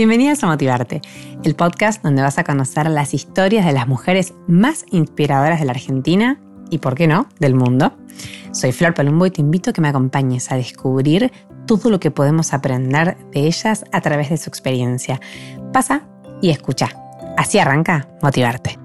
Bienvenidas a Motivarte, el podcast donde vas a conocer las historias de las mujeres más inspiradoras de la Argentina y, por qué no, del mundo. Soy Flor Palumbo y te invito a que me acompañes a descubrir todo lo que podemos aprender de ellas a través de su experiencia. Pasa y escucha. Así arranca Motivarte.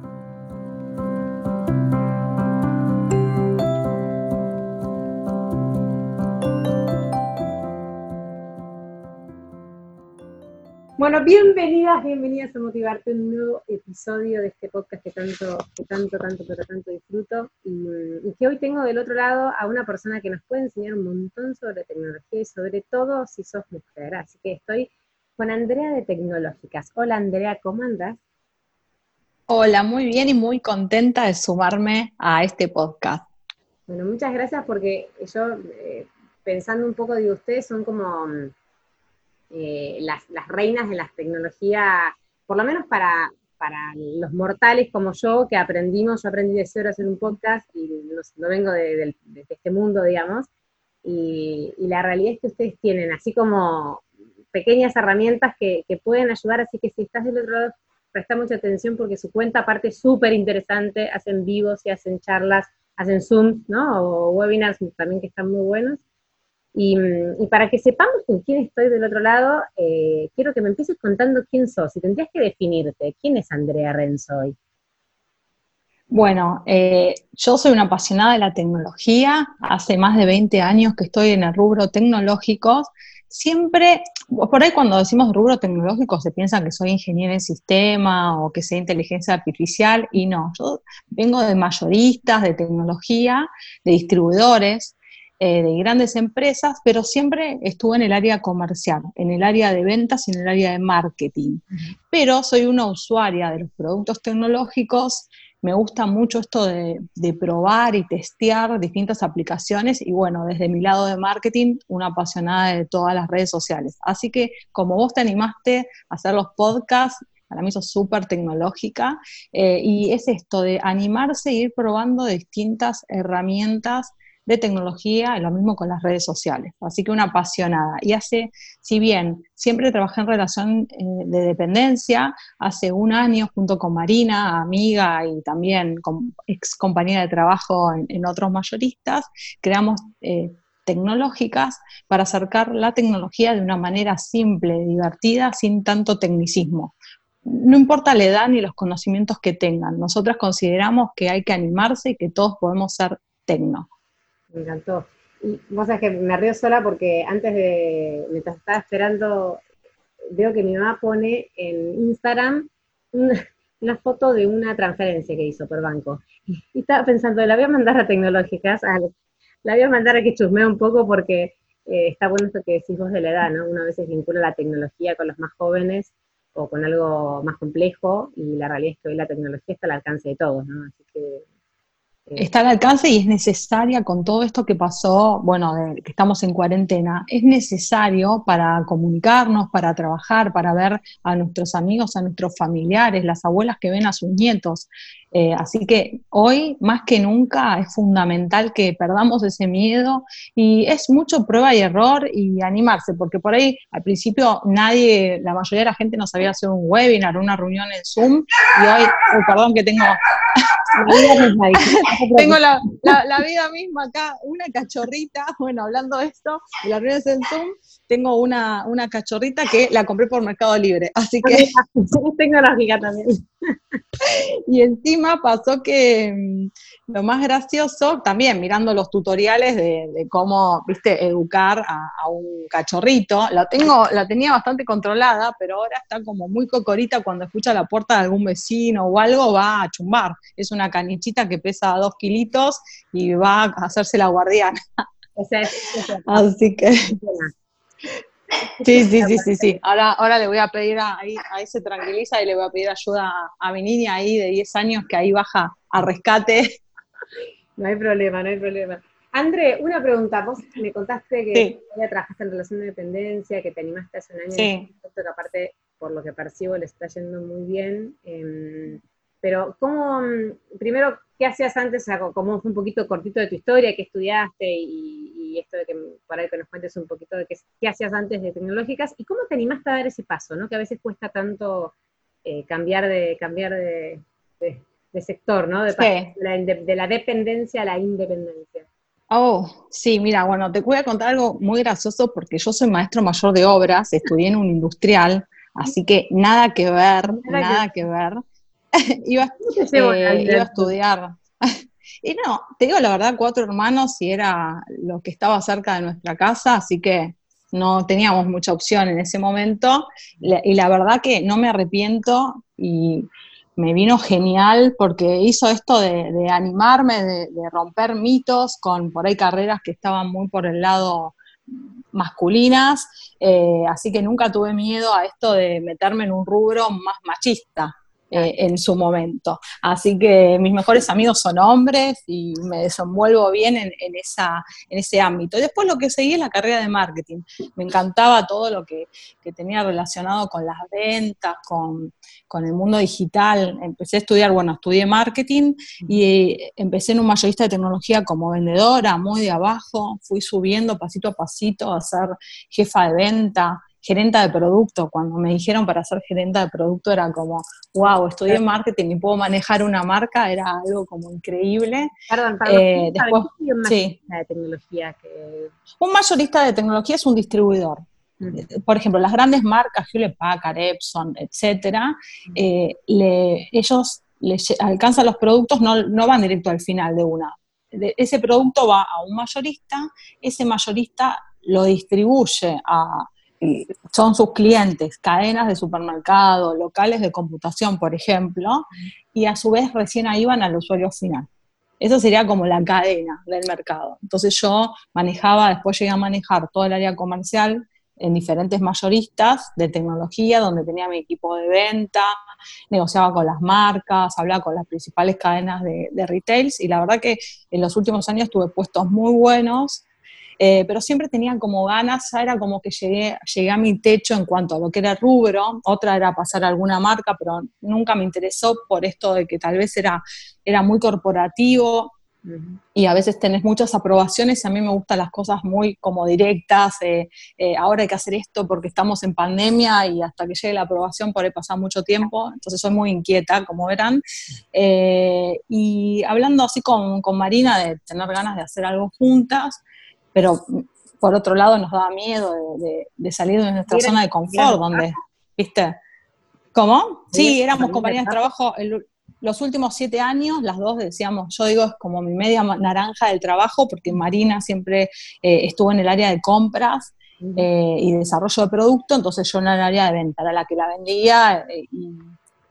Bueno, bienvenidas, bienvenidas a Motivarte, un nuevo episodio de este podcast que tanto, que tanto, tanto, pero tanto disfruto. Y, que hoy tengo del otro lado a una persona que nos puede enseñar un montón sobre tecnología y sobre todo si sos mujer. Así que estoy con Andrea de Tecnológicas. Hola Andrea, ¿cómo andas? Hola, muy bien y muy contenta de sumarme a este podcast. Bueno, muchas gracias porque yo, eh, pensando un poco de ustedes, son como eh, las, reinas de las tecnologías, por lo menos para, para los mortales como yo, que aprendimos, yo aprendí de cero a hacer un podcast y no, vengo de, este mundo, digamos, y, la realidad es que ustedes tienen así como pequeñas herramientas que, pueden ayudar, así que si estás del otro lado, presta mucha atención porque su cuenta aparte es súper interesante, hacen vivos y hacen charlas, hacen Zoom, ¿no? O webinars también que están muy buenos. Mm, y, para que sepamos con quién estoy del otro lado, eh, quiero que me empieces contando quién sos. Y tendrías que definirte, ¿quién es Andrea Renzoy? Bueno, eh, yo soy una apasionada de la tecnología. Hace más de 20 años que estoy en el rubro tecnológico. Siempre, por ahí cuando decimos rubro tecnológico se piensa que soy ingeniero en sistema o que sé inteligencia artificial y no, yo vengo de mayoristas, de tecnología, de distribuidores, eh, de grandes empresas, pero siempre estuve en el área comercial, en el área de ventas y en el área de marketing. Pero soy una usuaria de los productos tecnológicos, me gusta mucho esto de, probar y testear distintas aplicaciones y bueno, desde mi lado de marketing, una apasionada de todas las redes sociales. Así que como vos te animaste a hacer los podcasts, para mí eso es súper tecnológica, eh, y es esto de animarse e ir probando distintas herramientas de tecnología y lo mismo con las redes sociales. Así que una apasionada. Y hace, si bien siempre trabajé en relación eh, de dependencia, hace un año junto con Marina, amiga y también ex compañera de trabajo en, otros mayoristas, creamos... Eh, tecnológicas para acercar la tecnología de una manera simple, divertida, sin tanto tecnicismo. No importa la edad ni los conocimientos que tengan, nosotras consideramos que hay que animarse y que todos podemos ser tecno me encantó. Y vos sabés que me río sola porque antes de, mientras estaba esperando, veo que mi mamá pone en Instagram una, foto de una transferencia que hizo por banco. Y estaba pensando, la voy a mandar a tecnológicas, la voy a mandar a que chusmee un poco porque eh, está bueno esto que decís vos de la edad, ¿no? Una vez veces vincula la tecnología con los más jóvenes o con algo más complejo y la realidad es que hoy la tecnología está al alcance de todos, ¿no? Así que está al alcance y es necesaria con todo esto que pasó, bueno, que estamos en cuarentena, es necesario para comunicarnos, para trabajar, para ver a nuestros amigos, a nuestros familiares, las abuelas que ven a sus nietos. Eh, así que hoy, más que nunca, es fundamental que perdamos ese miedo y es mucho prueba y error y animarse, porque por ahí al principio nadie, la mayoría de la gente no sabía hacer un webinar, una reunión en Zoom y hoy, perdón que tengo... tengo la, vida misma acá, una cachorrita, bueno, hablando de esto, de las reuniones en Zoom, tengo una, una cachorrita que la compré por Mercado Libre, así que... Tecnológica también. y encima pasó que lo más gracioso, también mirando los tutoriales de, cómo, viste, educar a, un cachorrito, la tengo, la tenía bastante controlada, pero ahora está como muy cocorita cuando escucha la puerta de algún vecino o algo, va a chumbar. Es una canichita que pesa dos kilitos y va a hacerse la guardiana. Así que... Sí, sí, sí, sí, sí. Ahora, ahora le voy a pedir a, ahí, ahí se tranquiliza y le voy a pedir ayuda a, mi niña ahí de 10 años que ahí baja a rescate. No hay problema, no hay problema. André, una pregunta. Vos me contaste que ya trabajaste en relación de dependencia, que te animaste hace un año, sí. que aparte, por lo que percibo, le está yendo muy bien. Em, pero ¿cómo, primero, qué hacías antes? O como fue un poquito cortito de tu historia, qué estudiaste y, esto de que para que nos cuentes un poquito de qué, qué, hacías antes de tecnológicas y cómo te animaste a dar ese paso, ¿no? Que a veces cuesta tanto eh, cambiar de cambiar de, sector, ¿no? De, la, de la dependencia a la independencia. Oh, sí, mira, bueno, te voy a contar algo muy gracioso porque yo soy maestro mayor de obras, estudié en un industrial, así que nada que ver, nada, que... ver. iba, eh, iba, a estudiar. y no, te digo la verdad, cuatro hermanos y era lo que estaba cerca de nuestra casa, así que no teníamos mucha opción en ese momento. Y la verdad que no me arrepiento y me vino genial porque hizo esto de, animarme, de, romper mitos con por ahí carreras que estaban muy por el lado masculinas, eh, así que nunca tuve miedo a esto de meterme en un rubro más machista. Eh, en su momento. Así que mis mejores amigos son hombres y me desenvuelvo bien en, esa, en ese ámbito. Después lo que seguí es la carrera de marketing. Me encantaba todo lo que, tenía relacionado con las ventas, con, el mundo digital. Empecé a estudiar, bueno, estudié marketing y empecé en un mayorista de tecnología como vendedora, muy de abajo. Fui subiendo pasito a pasito a ser jefa de venta, gerenta de producto. Cuando me dijeron para ser gerenta de producto era como, wow, estudié marketing y puedo manejar una marca, era algo como increíble. Perdón, perdón. Eh, después, un mayorista de tecnología? Un mayorista de tecnología es un distribuidor. Eh, por ejemplo, las grandes marcas, Hewlett Packard, Epson, etcétera, eh, ellos les alcanzan los productos, no, no van directo al final de una. ese producto va a un mayorista, ese mayorista lo distribuye a son sus clientes, cadenas de supermercado, locales de computación, por ejemplo, y a su vez recién ahí van al usuario final. Eso sería como la cadena del mercado. Entonces yo manejaba, después llegué a manejar todo el área comercial en diferentes mayoristas de tecnología, donde tenía mi equipo de venta, negociaba con las marcas, hablaba con las principales cadenas de, de retails, y la verdad que en los últimos años tuve puestos muy buenos, eh, pero siempre tenía como ganas, ya era como que llegué, llegué a mi techo en cuanto a lo que era rubro, otra era pasar a alguna marca, pero nunca me interesó por esto de que tal vez era, era muy corporativo, y a veces tenés muchas aprobaciones y a mí me gustan las cosas muy como directas, eh, eh, ahora hay que hacer esto porque estamos en pandemia y hasta que llegue la aprobación por ahí pasar mucho tiempo, entonces soy muy inquieta, como verán. y hablando así con, con, Marina de tener ganas de hacer algo juntas, pero por otro lado nos daba miedo de, salir de nuestra zona de confort, donde, ¿viste? ¿Cómo? Sí, éramos compañeras de trabajo los últimos siete años, las dos decíamos, yo digo, es como mi media naranja del trabajo, porque Marina siempre eh, estuvo en el área de compras eh, y desarrollo de producto, entonces yo en el área de venta, era la que la vendía eh,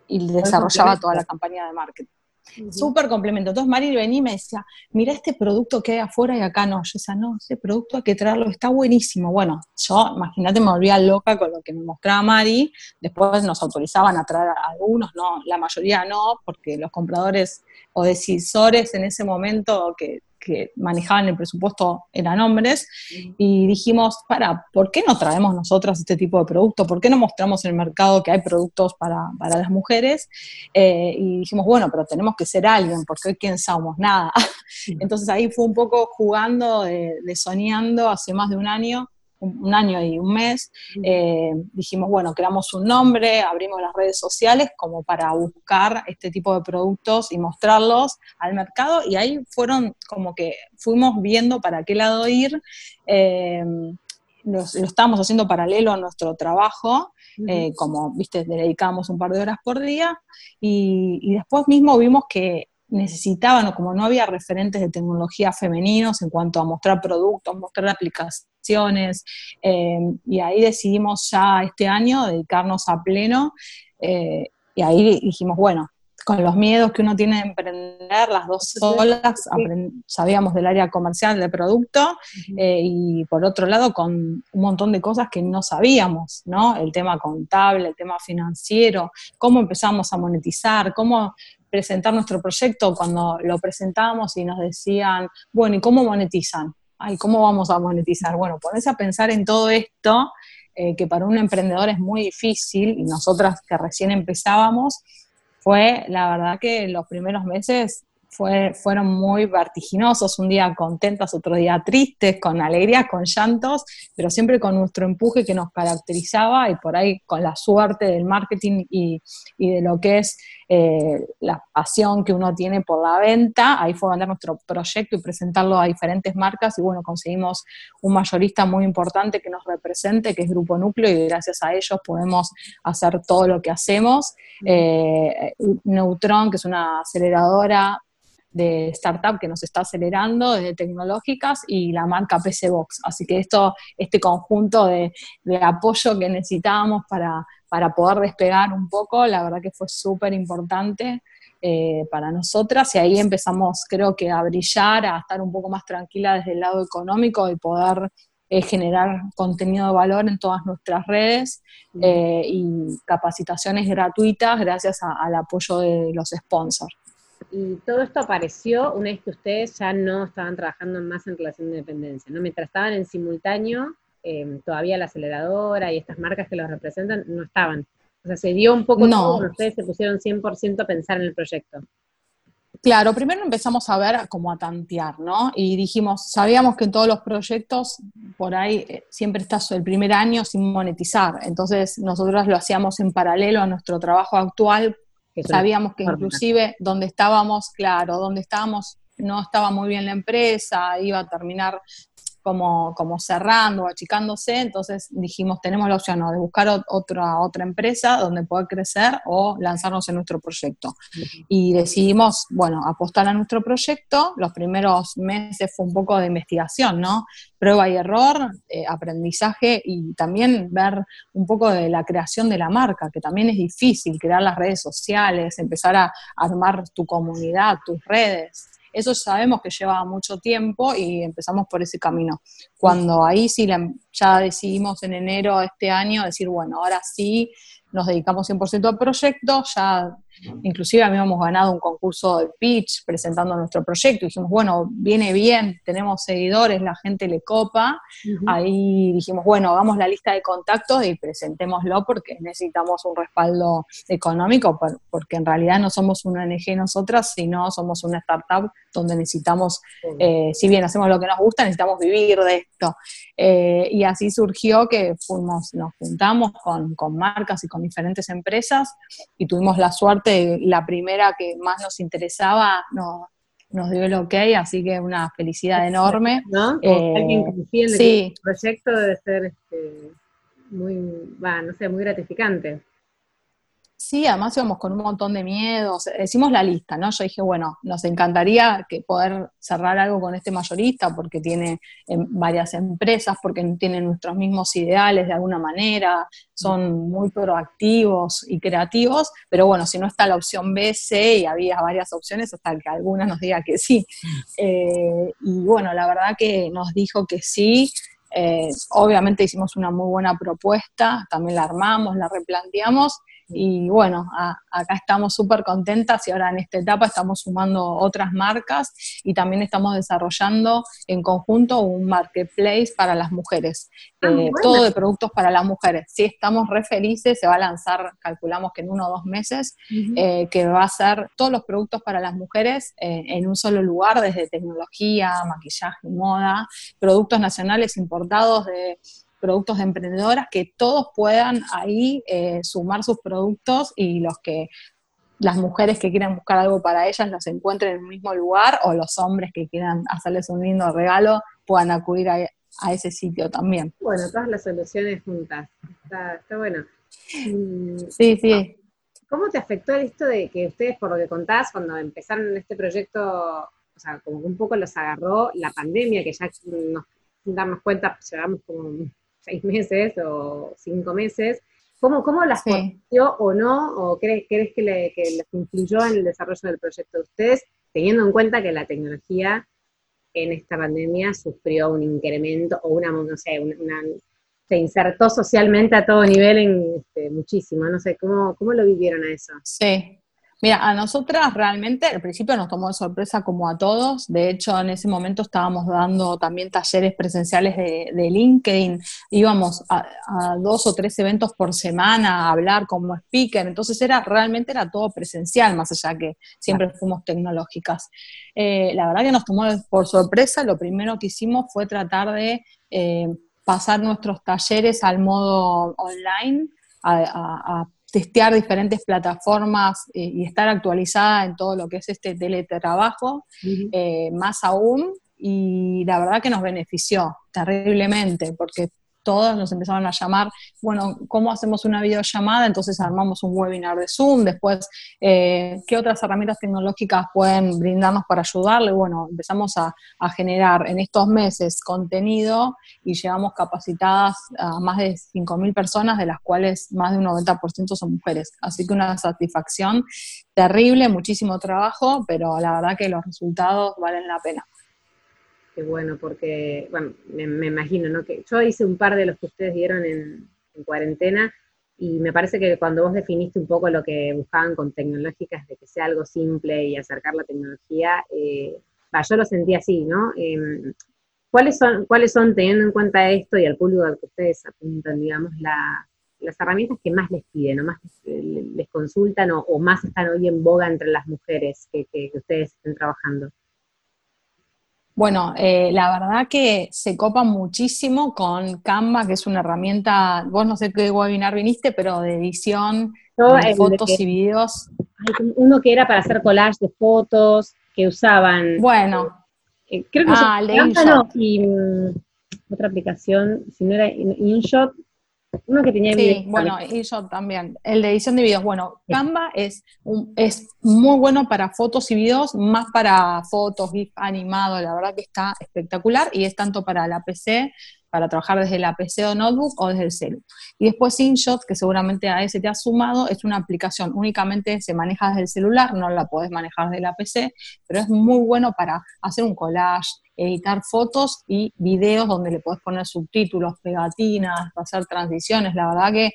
y desarrollaba toda la campaña de marketing. Súper complemento. Entonces Mari venía y me decía, mira este producto que hay afuera y acá no. Yo decía, no, ese producto hay que traerlo, está buenísimo. Bueno, yo, imagínate, me volvía loca con lo que me mostraba Mari. Después nos autorizaban a traer algunos, no, la mayoría no, porque los compradores o decisores en ese momento que que manejaban el presupuesto eran hombres, y dijimos, para, ¿por qué no traemos nosotras este tipo de producto? ¿Por qué no mostramos en el mercado que hay productos para, las mujeres? Eh, y dijimos, bueno, pero tenemos que ser alguien, porque hoy quién somos, nada. Entonces ahí fue un poco jugando, de soñando hace más de un año, un, año y un mes, eh, dijimos, bueno, creamos un nombre, abrimos las redes sociales como para buscar este tipo de productos y mostrarlos al mercado y ahí fueron como que fuimos viendo para qué lado ir. Eh, lo, estábamos haciendo paralelo a nuestro trabajo, eh, como, viste, dedicábamos un par de horas por día, y, y, después mismo vimos que necesitaban, o como no había referentes de tecnología femeninos en cuanto a mostrar productos, mostrar aplicaciones, eh, y ahí decidimos ya este año dedicarnos a pleno, eh, y ahí dijimos, bueno, con los miedos que uno tiene de emprender, las dos solas, sabíamos del área comercial del producto eh, y por otro lado con un montón de cosas que no sabíamos, ¿no? El tema contable, el tema financiero, cómo empezamos a monetizar, cómo presentar nuestro proyecto, cuando lo presentamos y nos decían, bueno, ¿y cómo monetizan? Ay, ¿cómo vamos a monetizar? Bueno, ponerse a pensar en todo esto, eh, que para un emprendedor es muy difícil, y nosotras que recién empezábamos, fue, la verdad que los primeros meses fueron muy vertiginosos, un día contentas, otro día tristes, con alegrías, con llantos, pero siempre con nuestro empuje que nos caracterizaba y por ahí con la suerte del marketing y, de lo que es eh, la pasión que uno tiene por la venta, ahí fue vender nuestro proyecto y presentarlo a diferentes marcas y bueno, conseguimos un mayorista muy importante que nos represente, que es Grupo Núcleo y gracias a ellos podemos hacer todo lo que hacemos. Eh, Neutron, que es una aceleradora de startup que nos está acelerando, desde tecnológicas, y la marca PC Box. Así que esto, este conjunto de, apoyo que necesitábamos para, para, poder despegar un poco, la verdad que fue súper importante eh, para nosotras, y ahí empezamos, creo que, a brillar, a estar un poco más tranquila desde el lado económico y poder eh, generar contenido de valor en todas nuestras redes eh, y capacitaciones gratuitas gracias al apoyo de los sponsors. Y todo esto apareció una vez que ustedes ya no estaban trabajando más en relación de dependencia, ¿no? Mientras estaban en simultáneo, em, todavía la aceleradora y estas marcas que los representan no estaban. O sea, se dio un poco no. todo, ustedes se pusieron 100% a pensar en el proyecto. Claro, primero empezamos a ver como a tantear, ¿no? Y dijimos, sabíamos que en todos los proyectos por ahí eh, siempre está el primer año sin monetizar, entonces nosotros lo hacíamos en paralelo a nuestro trabajo actual Sabíamos que inclusive donde estábamos, claro, donde estábamos no estaba muy bien la empresa, iba a terminar como, como cerrando, achicándose, entonces dijimos, tenemos la opción de buscar otra, otra empresa donde poder crecer o lanzarnos en nuestro proyecto. Y decidimos, bueno, apostar a nuestro proyecto. Los primeros meses fue un poco de investigación, ¿no? Prueba y error, eh, aprendizaje y también ver un poco de la creación de la marca, que también es difícil, crear las redes sociales, empezar a armar tu comunidad, tus redes. Eso sabemos que lleva mucho tiempo y empezamos por ese camino. Cuando ahí sí ya decidimos en enero de este año decir, bueno, ahora sí nos dedicamos 100% al proyecto, ya inclusive habíamos ganado un concurso de pitch presentando nuestro proyecto, y dijimos, bueno, viene bien, tenemos seguidores, la gente le copa, ahí dijimos, bueno, hagamos la lista de contactos y presentémoslo porque necesitamos un respaldo económico, porque en realidad no somos una ONG nosotras, sino somos una startup donde necesitamos, eh, si bien hacemos lo que nos gusta, necesitamos vivir de esto. Eh, y así surgió que fuimos, nos juntamos con, con marcas y con diferentes empresas y tuvimos la suerte, la primera que más nos interesaba no, nos dio el ok, así que una felicidad enorme. ¿No? Eh, alguien en el proyecto debe ser este, muy, no sé, muy gratificante. Sí, además íbamos con un montón de miedos. Hicimos la lista, ¿no? Yo dije, bueno, nos encantaría que poder cerrar algo con este mayorista porque tiene em, varias empresas, porque tienen nuestros mismos ideales de alguna manera, son muy proactivos y creativos, pero bueno, si no está la opción B, C y había varias opciones hasta que alguna nos diga que sí. Eh, y bueno, la verdad que nos dijo que sí. Eh, obviamente hicimos una muy buena propuesta, también la armamos, la replanteamos y bueno, acá estamos súper contentas y ahora en esta etapa estamos sumando otras marcas y también estamos desarrollando en conjunto un marketplace para las mujeres. Ah, eh, todo de productos para las mujeres. Sí, estamos re felices, se va a lanzar, calculamos que en uno o dos meses, eh, que va a ser todos los productos para las mujeres eh, en un solo lugar, desde tecnología, maquillaje, moda, productos nacionales importados de productos de emprendedoras, que todos puedan ahí eh, sumar sus productos y los que las mujeres que quieran buscar algo para ellas los encuentren en el mismo lugar o los hombres que quieran hacerles un lindo regalo puedan acudir a, ese sitio también. Bueno, todas las soluciones juntas. Está, bueno. Sí, sí. ¿Cómo te afectó esto de que ustedes, por lo que contás, cuando empezaron este proyecto, o sea, como que un poco los agarró la pandemia, que ya nos damos cuenta, llevamos como seis meses o cinco meses. ¿Cómo, cómo las sí. o no? ¿O crees, crees que, le, que les influyó en el desarrollo del proyecto de ustedes, teniendo en cuenta que la tecnología en esta pandemia sufrió un incremento o una, no sé, una, se insertó socialmente a todo nivel en este, muchísimo, no sé, ¿cómo, ¿cómo lo vivieron a eso? Sí, Mira, a nosotras realmente al principio nos tomó de sorpresa como a todos. De hecho, en ese momento estábamos dando también talleres presenciales de, LinkedIn. Íbamos a, dos o tres eventos por semana a hablar como speaker. Entonces era realmente era todo presencial, más allá que siempre fuimos tecnológicas. Eh, la verdad que nos tomó por sorpresa. Lo primero que hicimos fue tratar de eh, pasar nuestros talleres al modo online. a, testear diferentes plataformas eh, y estar actualizada en todo lo que es este teletrabajo, eh, más aún, y la verdad que nos benefició terriblemente, porque todos nos empezaron a llamar, bueno, ¿cómo hacemos una videollamada? Entonces armamos un webinar de Zoom, después, eh, ¿qué otras herramientas tecnológicas pueden brindarnos para ayudarle? Bueno, empezamos a, generar en estos meses contenido y llevamos capacitadas a más de 5.000 personas, de las cuales más de un 90% son mujeres. Así que una satisfacción terrible, muchísimo trabajo, pero la verdad que los resultados valen la pena. Qué bueno, porque, bueno, me, imagino, ¿no? Que yo hice un par de los que ustedes dieron en, cuarentena y me parece que cuando vos definiste un poco lo que buscaban con tecnológicas, de que sea algo simple y acercar la tecnología, eh, yo lo sentí así, ¿no? Em, ¿cuáles, son, ¿Cuáles son, teniendo en cuenta esto y al público al que ustedes apuntan, digamos, las herramientas que más les piden, o más les, consultan o, más están hoy en boga entre las mujeres que, que ustedes estén trabajando? Bueno, eh, la verdad que se copa muchísimo con Canva, que es una herramienta, vos no sé qué webinar viniste, pero de edición de fotos y videos. uno que era para hacer collage de fotos, que usaban. Bueno. Eh, creo que ah, no, y mm, otra aplicación, si no era InShot, uno que tenía Sí, bueno, y yo también. El de edición de videos. Bueno, Canva es, es muy bueno para fotos y videos, más para fotos, GIF animado, la verdad que está espectacular y es tanto para la PC, para trabajar desde la PC o notebook o desde el celu. Y después InShot, que seguramente a ese te ha sumado, es una aplicación, únicamente se maneja desde el celular, no la podés manejar desde la PC, pero es muy bueno para hacer un collage, editar fotos y videos donde le puedes poner subtítulos, pegatinas, hacer transiciones. La verdad que,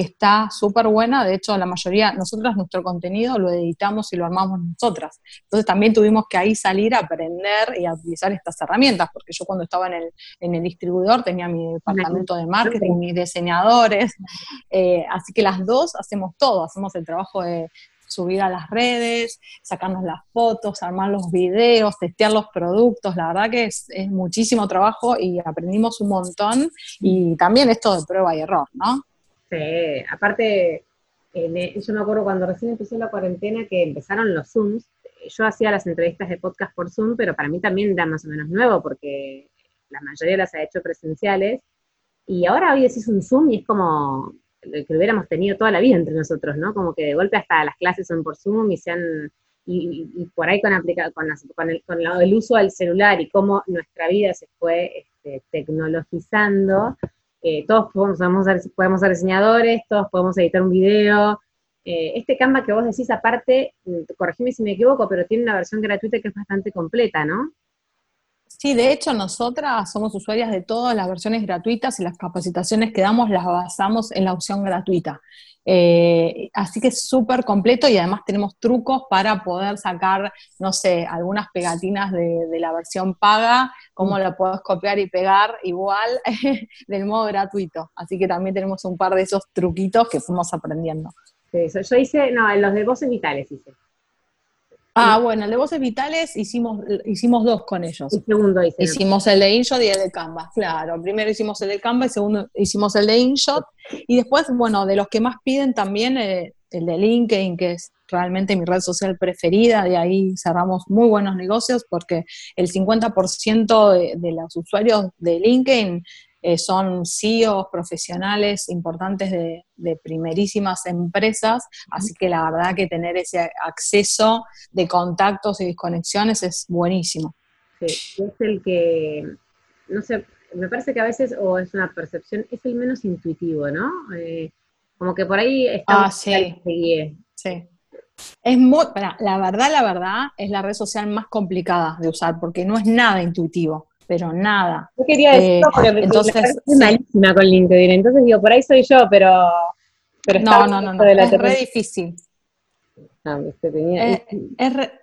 está súper buena. De hecho, la mayoría, nosotras nuestro contenido lo editamos y lo armamos nosotras. Entonces también tuvimos que ahí salir a aprender y a utilizar estas herramientas, porque yo cuando estaba en el, en el distribuidor tenía mi departamento de marketing, mis diseñadores. Eh, así que las dos hacemos todo, hacemos el trabajo de subir a las redes, sacarnos las fotos, armar los videos, testear los productos. La verdad que es, muchísimo trabajo y aprendimos un montón. Y también esto de prueba y error, ¿no? Sí, aparte, yo me acuerdo cuando recién empezó la cuarentena que empezaron los Zooms. Yo hacía las entrevistas de podcast por Zoom, pero para mí también era más o menos nuevo porque la mayoría las ha hecho presenciales. Y ahora hoy decís un Zoom y es como, que lo hubiéramos tenido toda la vida entre nosotros, ¿no? Como que de golpe hasta las clases son por Zoom y se han, y, por ahí con, aplica, con, el, con el, uso del celular y cómo nuestra vida se fue este, tecnologizando, eh, todos podemos, ser, podemos ser diseñadores, todos podemos editar un video. Eh, este Canva que vos decís aparte, mm, corregime si me equivoco, pero tiene una versión gratuita que es bastante completa, ¿no? Sí, de hecho nosotras somos usuarias de todas las versiones gratuitas y las capacitaciones que damos las basamos en la opción gratuita. Eh, así que es súper completo y además tenemos trucos para poder sacar, no sé, algunas pegatinas de, la versión paga, cómo mm. la puedes copiar y pegar igual del modo gratuito. Así que también tenemos un par de esos truquitos que fuimos aprendiendo. Sí, yo hice, no, los de voces vitales hice. Ah, bueno, el de voces vitales hicimos, hicimos dos con ellos. El segundo Hicimos el de InShot y el de Canva, claro. Primero hicimos el de Canva y segundo hicimos el de InShot. Y después, bueno, de los que más piden también eh, el de LinkedIn, que es realmente mi red social preferida, de ahí cerramos muy buenos negocios porque el 50% de, de los usuarios de LinkedIn eh, son CEOs profesionales importantes de, primerísimas empresas, así que la verdad que tener ese acceso de contactos y desconexiones es buenísimo. Sí, es el que, no sé, me parece que a veces, o es una percepción, es el menos intuitivo, ¿no? Eh, como que por ahí está... Ah, sí. Sí. Es muy, la verdad, la verdad, es la red social más complicada de usar porque no es nada intuitivo pero nada. Yo quería decirlo eh, porque entonces, me malísima con LinkedIn, entonces digo, por ahí soy yo, pero... pero no, no, no, no, es re difícil. Ah, eh, es, es re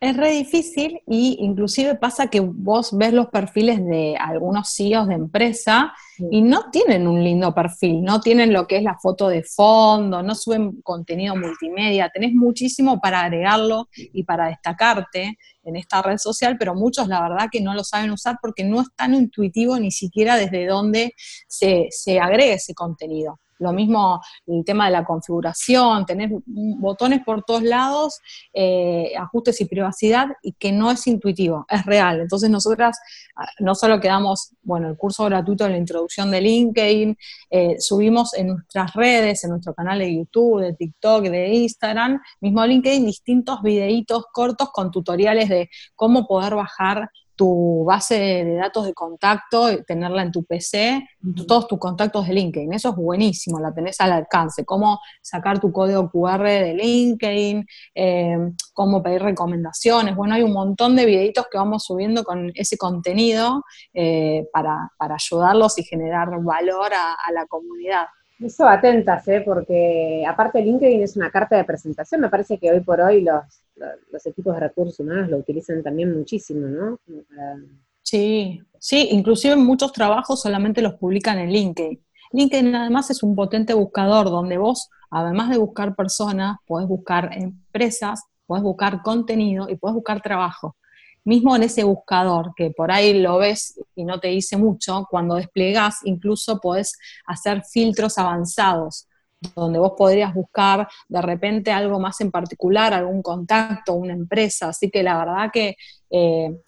difícil y inclusive pasa que vos ves los perfiles de algunos CEOs de empresa y no tienen un lindo perfil, no tienen lo que es la foto de fondo, no suben contenido multimedia, tenés muchísimo para agregarlo y para destacarte en esta red social, pero muchos la verdad que no lo saben usar porque no es tan intuitivo ni siquiera desde dónde se, se agrega ese contenido. Lo mismo el tema de la configuración, tener botones por todos lados, eh, ajustes y privacidad, y que no es intuitivo, es real. Entonces nosotras ah, no solo quedamos, bueno, el curso gratuito de la introducción de LinkedIn, eh, subimos en nuestras redes, en nuestro canal de YouTube, de TikTok, de Instagram, mismo LinkedIn, distintos videitos cortos con tutoriales de cómo poder bajar tu base de datos de contacto, tenerla en tu PC, todos tus contactos de LinkedIn. Eso es buenísimo, la tenés al alcance. Cómo sacar tu código QR de LinkedIn, eh, cómo pedir recomendaciones. Bueno, hay un montón de videitos que vamos subiendo con ese contenido eh, para, ayudarlos y generar valor a la comunidad. Eso atentas, ¿eh? porque aparte LinkedIn es una carta de presentación, me parece que hoy por hoy los, los equipos de recursos humanos lo utilizan también muchísimo, ¿no? Sí, sí, inclusive muchos trabajos solamente los publican en LinkedIn. LinkedIn además es un potente buscador donde vos, además de buscar personas, podés buscar empresas, podés buscar contenido y podés buscar trabajo mismo en ese buscador, que por ahí lo ves y no te dice mucho, cuando desplegas incluso podés hacer filtros avanzados, donde vos podrías buscar de repente algo más en particular, algún contacto, una empresa. Así que la verdad que eh,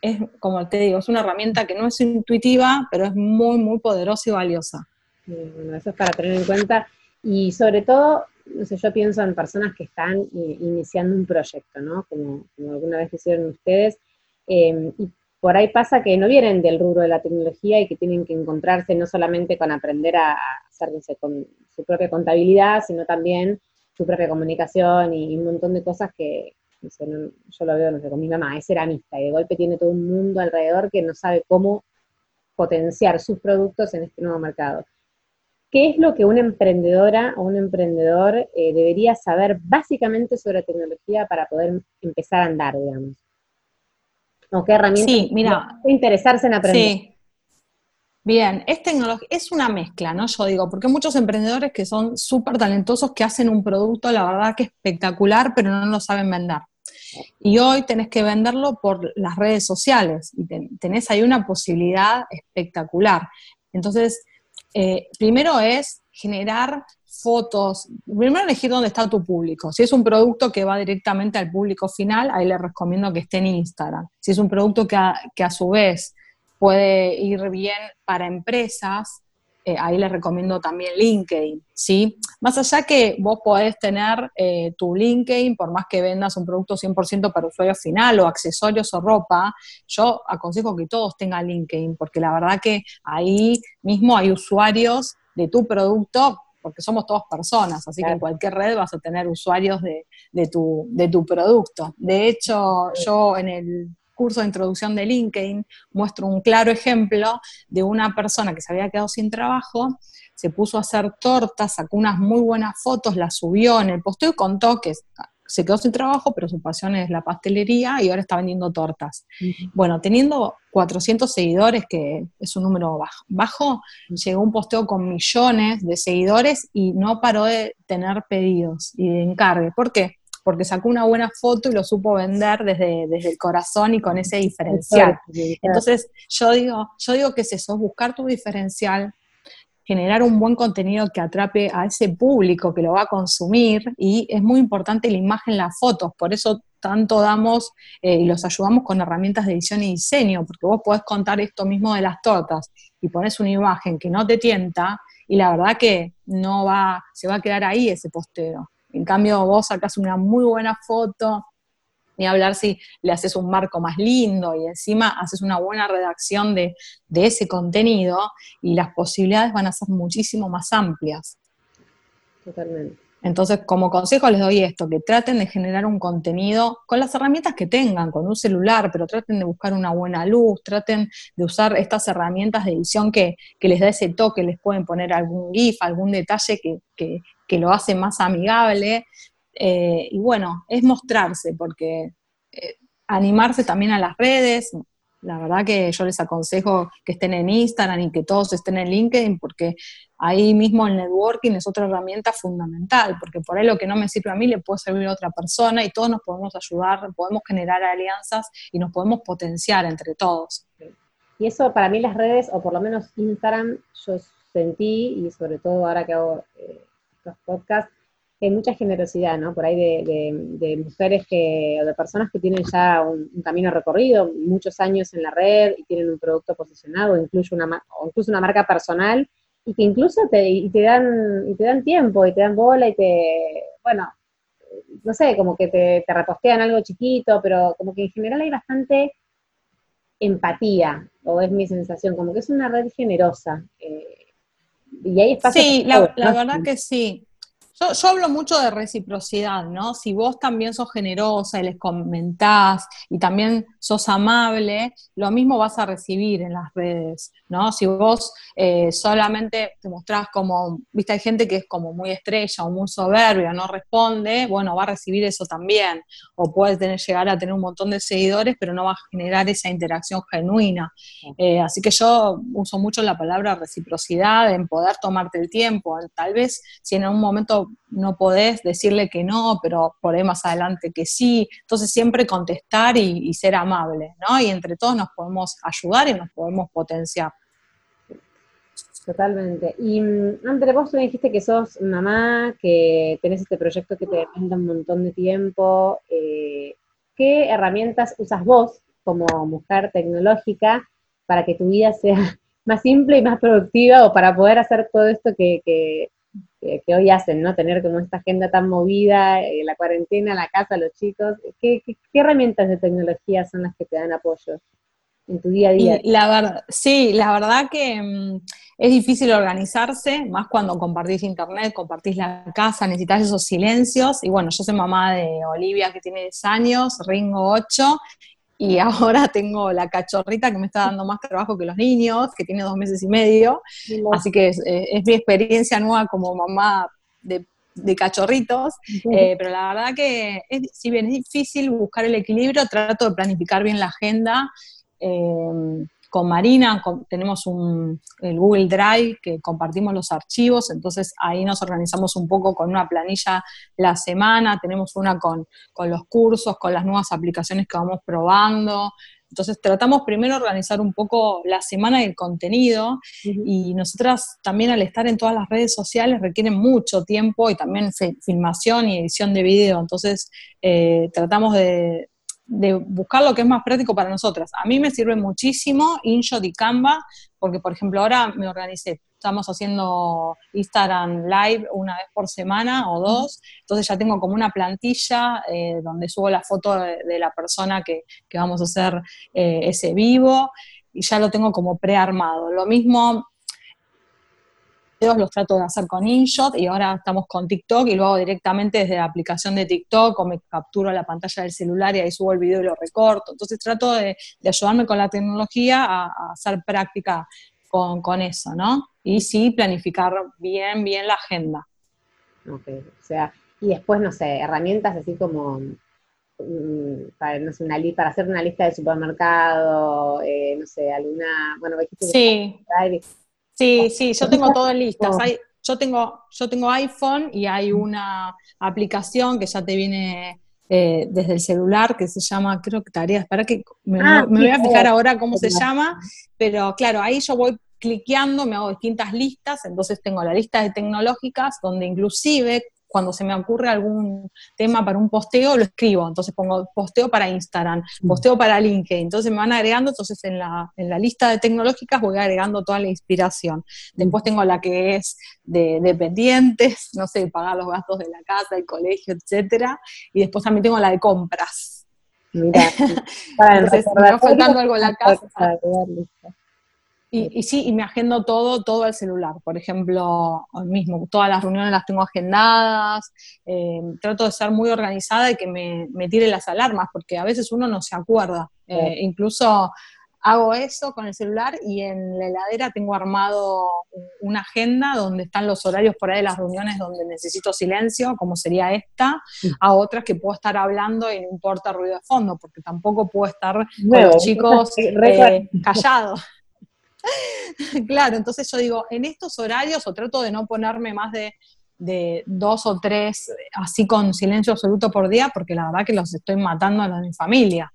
es, como te digo, es una herramienta que no es intuitiva, pero es muy, muy poderosa y valiosa. Eso es para tener en cuenta. Y sobre todo, no sé, yo pienso en personas que están iniciando un proyecto, ¿no? Como, alguna vez hicieron ustedes, em, y por ahí pasa que no vienen del rubro de la tecnología y que tienen que encontrarse no solamente con aprender a hacer, con su propia contabilidad, sino también su propia comunicación y, un montón de cosas que, yo lo veo, no sé, con mi mamá, es ceramista y de golpe tiene todo un mundo alrededor que no sabe cómo potenciar sus productos en este nuevo mercado. ¿Qué es lo que una emprendedora o un emprendedor eh, debería saber básicamente sobre tecnología para poder empezar a andar, digamos? ¿O qué herramientas sí, mira, interesarse en aprender? Sí. Bien, es tecnología, es una mezcla, ¿no? Yo digo, porque hay muchos emprendedores que son súper talentosos, que hacen un producto, la verdad que espectacular, pero no lo saben vender. Y hoy tenés que venderlo por las redes sociales y tenés ahí una posibilidad espectacular. Entonces, eh, primero es generar fotos, primero elegir dónde está tu público. Si es un producto que va directamente al público final, ahí le recomiendo que esté en Instagram. Si es un producto que a su vez puede ir bien para empresas, eh, ahí les recomiendo también LinkedIn, ¿sí? Más allá que vos podés tener eh, tu LinkedIn, por más que vendas un producto 100% para usuario final o accesorios o ropa, yo aconsejo que todos tengan LinkedIn, porque la verdad que ahí mismo hay usuarios de tu producto porque somos todas personas, así que en cualquier red vas a tener usuarios de, de, tu, de tu producto. De hecho, yo en el curso de introducción de LinkedIn, muestro un claro ejemplo de una persona que se había quedado sin trabajo, se puso a hacer tortas, sacó unas muy buenas fotos, las subió en el posteo y contó que se quedó sin trabajo, pero su pasión es la pastelería y ahora está vendiendo tortas. Bueno, teniendo 400 seguidores, que es un número bajo, bajo, llegó un posteo con millones de seguidores y no paró de tener pedidos y de encargue. ¿Por qué? Porque sacó una buena foto y lo supo vender desde, desde el corazón y con ese diferencial. Entonces, yo digo, yo digo que es eso, buscar tu diferencial, generar un buen contenido que atrape a ese público que lo va a consumir y es muy importante la imagen, las fotos, por eso tanto damos eh, y los ayudamos con herramientas de edición y diseño, porque vos podés contar esto mismo de las tortas y pones una imagen que no te tienta y la verdad que no va, se va a quedar ahí ese posteo. En cambio, vos sacás una muy buena foto, ni hablar si le haces un marco más lindo y encima haces una buena redacción de, ese contenido y las posibilidades van a ser muchísimo más amplias. Totalmente. Entonces, como consejo les doy esto, que traten de generar un contenido con las herramientas que tengan, con un celular, pero traten de buscar una buena luz, traten de usar estas herramientas de edición que, les da ese toque, les pueden poner algún GIF, algún detalle que, que lo hace más amigable, Eh, y bueno, es mostrarse, porque eh, animarse también a las redes, la verdad que yo les aconsejo que estén en Instagram y que todos estén en LinkedIn, porque ahí mismo el networking es otra herramienta fundamental, porque por ahí lo que no me sirve a mí le puede servir a otra persona y todos nos podemos ayudar, podemos generar alianzas y nos podemos potenciar entre todos. Y eso para mí las redes, o por lo menos Instagram, yo sentí, y sobre todo ahora que hago eh, estos podcasts, hay mucha generosidad, ¿no? Por ahí de, mujeres que, o de personas que tienen ya un, camino recorrido, muchos años en la red y tienen un producto posicionado, incluso una, o incluso una marca personal, y que incluso te, y te, dan, y te dan tiempo, y te dan bola, y te, bueno, no sé, como que te, te repostean algo chiquito, pero como que en general hay bastante empatía, o es mi sensación, como que es una red generosa. Eh, y hay espacio. Sí, la, la verdad que sí. Yo, hablo mucho de reciprocidad, ¿no? Si vos también sos generosa y les comentás y también sos amable, lo mismo vas a recibir en las redes, ¿no? Si vos eh, solamente te mostrás como, viste, hay gente que es como muy estrella o muy soberbia, no responde, bueno, va a recibir eso también. O puedes tener, llegar a tener un montón de seguidores, pero no va a generar esa interacción genuina. Eh, así que yo uso mucho la palabra reciprocidad, en poder tomarte el tiempo. Tal vez si en algún momento no podés decirle que no, pero por ahí más adelante que sí. Entonces siempre contestar y, ser amable, Y entre todos nos podemos ayudar y nos podemos potenciar. Totalmente. Y mm, André, vos me dijiste que sos mamá, que tenés este proyecto que te demanda un montón de tiempo. Eh, ¿Qué herramientas usas vos como mujer tecnológica para que tu vida sea más simple y más productiva o para poder hacer todo esto que, hoy hacen, ¿no? Tener como esta agenda tan movida, eh, la cuarentena, la casa, los chicos. ¿Qué, herramientas de tecnología son las que te dan apoyo en tu día a día? la verdad, sí, la verdad que mm, es difícil organizarse, más cuando compartís internet, compartís la casa, necesitas esos silencios. Y bueno, yo soy mamá de Olivia que tiene 10 años, Ringo 8, y ahora tengo la cachorrita que me está dando más trabajo que los niños, que tiene dos meses y medio, así que es, mi experiencia nueva como mamá de, cachorritos, eh, pero la verdad que si bien es difícil buscar el equilibrio, trato de planificar bien la agenda. Eh, con Marina tenemos un, el Google Drive que compartimos los archivos, entonces ahí nos organizamos un poco con una planilla la semana, tenemos una con, los cursos, con las nuevas aplicaciones que vamos probando. Entonces tratamos primero de organizar un poco la semana y el contenido y nosotras también al estar en todas las redes sociales requieren mucho tiempo y también filmación y edición de video. Entonces eh, tratamos de, de buscar lo que es más práctico para nosotras. A mí me sirve muchísimo InShot y Canva, porque por ejemplo ahora me organicé, estamos haciendo Instagram Live una vez por semana o dos, entonces ya tengo como una plantilla eh, donde subo la foto de, la persona que, vamos a hacer eh, ese vivo y ya lo tengo como prearmado. Lo mismo los trato de hacer con InShot y ahora estamos con TikTok y lo hago directamente desde la aplicación de TikTok o me capturo la pantalla del celular y ahí subo el video y lo recorto. Entonces trato de, ayudarme con la tecnología a, hacer práctica con, eso, ¿no? Y sí planificar bien, bien la agenda. Ok, o sea, y después, no sé, herramientas así como mm, para, no sé, una para hacer una lista de supermercado, eh, no sé, alguna, bueno, sí. Sí, sí, yo tengo todo en listas. yo, tengo, yo tengo iPhone y hay una aplicación que ya te viene eh, desde el celular que se llama, creo que tareas, para que me, ah, voy a fijar ahora cómo se llama, pero claro, ahí yo voy cliqueando, me hago distintas listas, entonces tengo la lista de tecnológicas donde inclusive cuando se me ocurre algún tema para un posteo, lo escribo. Entonces pongo posteo para Instagram, mm. posteo para LinkedIn. Entonces me van agregando, entonces en la, en la lista de tecnológicas voy agregando toda la inspiración. Después tengo la que es de dependientes, no sé, pagar los gastos de la casa, el colegio, etcétera. Y después también tengo la de compras. Mira, entonces me va faltando algo en la casa. Y, sí, y me agendo todo, todo al celular. Por ejemplo, mismo, todas las reuniones las tengo agendadas. Eh, trato de ser muy organizada y que me, me, tire las alarmas, porque a veces uno no se acuerda. Eh, incluso hago eso con el celular y en la heladera tengo armado una agenda donde están los horarios por ahí de las reuniones donde necesito silencio, como sería esta, a otras que puedo estar hablando y no importa ruido de fondo, porque tampoco puedo estar con los chicos eh, callados. claro, entonces yo digo, en estos horarios, o trato de no ponerme más de de dos o tres así con silencio absoluto por día, porque la verdad que los estoy matando a los de mi familia.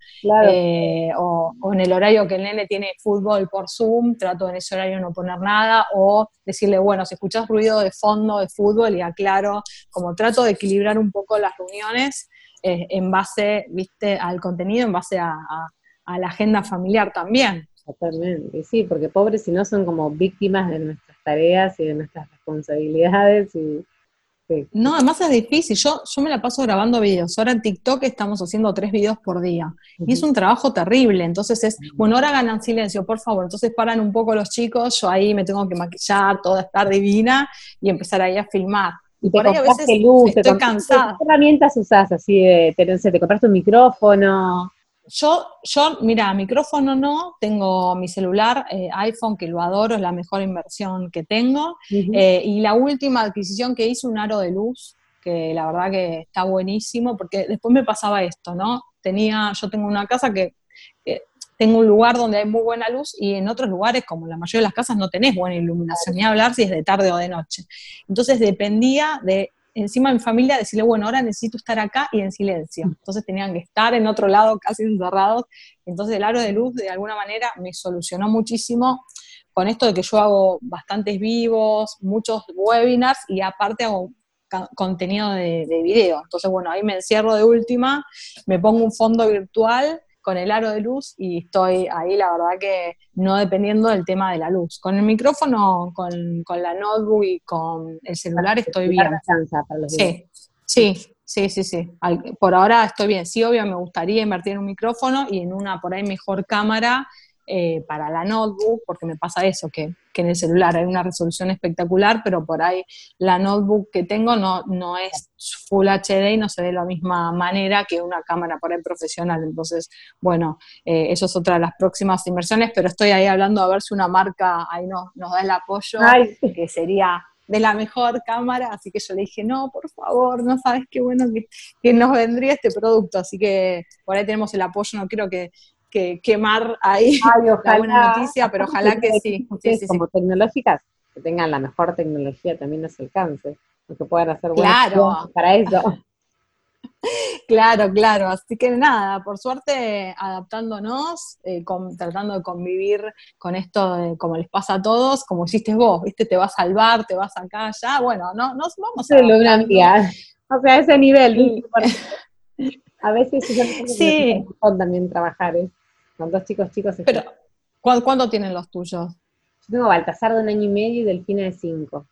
Eh, o, en el horario que el nene tiene fútbol por Zoom, trato en ese horario no poner nada, o decirle, bueno, si escuchas ruido de fondo de fútbol, y aclaro, como trato de equilibrar un poco las reuniones eh, en base, viste, al contenido, en base a, la agenda familiar también. Totalmente, sí, porque pobres si no son como víctimas de nuestras tareas y de nuestras responsabilidades y no, además es difícil. Yo, yo me la paso grabando videos. Ahora en TikTok estamos haciendo tres videos por día. Y es un trabajo terrible. Entonces es, bueno, ahora ganan silencio, por favor. Entonces paran un poco los chicos. Yo ahí me tengo que maquillar, toda estar divina y empezar ahí a filmar. Y por ahí a veces estoy cansada. ¿Qué herramientas usás así de, te, te compraste un micrófono? Yo, yo, mira, micrófono no, tengo mi celular, eh, iPhone, que lo adoro, es la mejor inversión que tengo. Eh, y la última adquisición que hice, un aro de luz, que la verdad que está buenísimo, porque después me pasaba esto, ¿no? Tenía, yo tengo una casa que tengo un lugar donde hay muy buena luz y en otros lugares, como la mayoría de las casas, no tenés buena iluminación, ni hablar si es de tarde o de noche. Entonces dependía de encima mi familia decirle, bueno, ahora necesito estar acá y en silencio. Entonces tenían que estar en otro lado casi encerrados. Entonces el aro de luz de alguna manera me solucionó muchísimo con esto de que yo hago bastantes vivos, muchos webinars y aparte hago contenido de, de video. Entonces, bueno, ahí me encierro de última, me pongo un fondo virtual con el aro de luz y estoy ahí, la verdad que no dependiendo del tema de la luz. Con el micrófono, con, la notebook y con el celular estoy bien. Sí, sí, sí, sí, sí. por ahora estoy bien. Sí, obvio, me gustaría invertir en un micrófono y en una por ahí mejor cámara eh, para la notebook, porque me pasa eso, que, en el celular hay una resolución espectacular, pero por ahí la notebook que tengo no, no es Full HD y no se ve de la misma manera que una cámara por ahí profesional. Entonces, bueno, eh, eso es otra de las próximas inversiones, pero estoy ahí hablando a ver si una marca ahí no, nos da el apoyo, que sería de la mejor cámara, así que yo le dije, no, por favor, no sabes qué bueno que, que, nos vendría este producto, así que por ahí tenemos el apoyo, no quiero que, que quemar ahí la buena noticia, pero ojalá que sí. como tecnológicas, que tengan la mejor tecnología también nos alcance, que puedan hacer claro. para eso. Claro, claro. Así que nada, por suerte adaptándonos, eh, tratando de convivir con esto como les pasa a todos, como hiciste vos, ¿viste? Te va a salvar, te vas acá, ya, bueno, no, nos vamos a... O sea, ese nivel. A veces sí. también trabajar, ¿eh? Con dos chicos chicos. Pero, ¿cuándo tienen los tuyos? Yo tengo Baltasar de un año y medio y Delfina de cinco.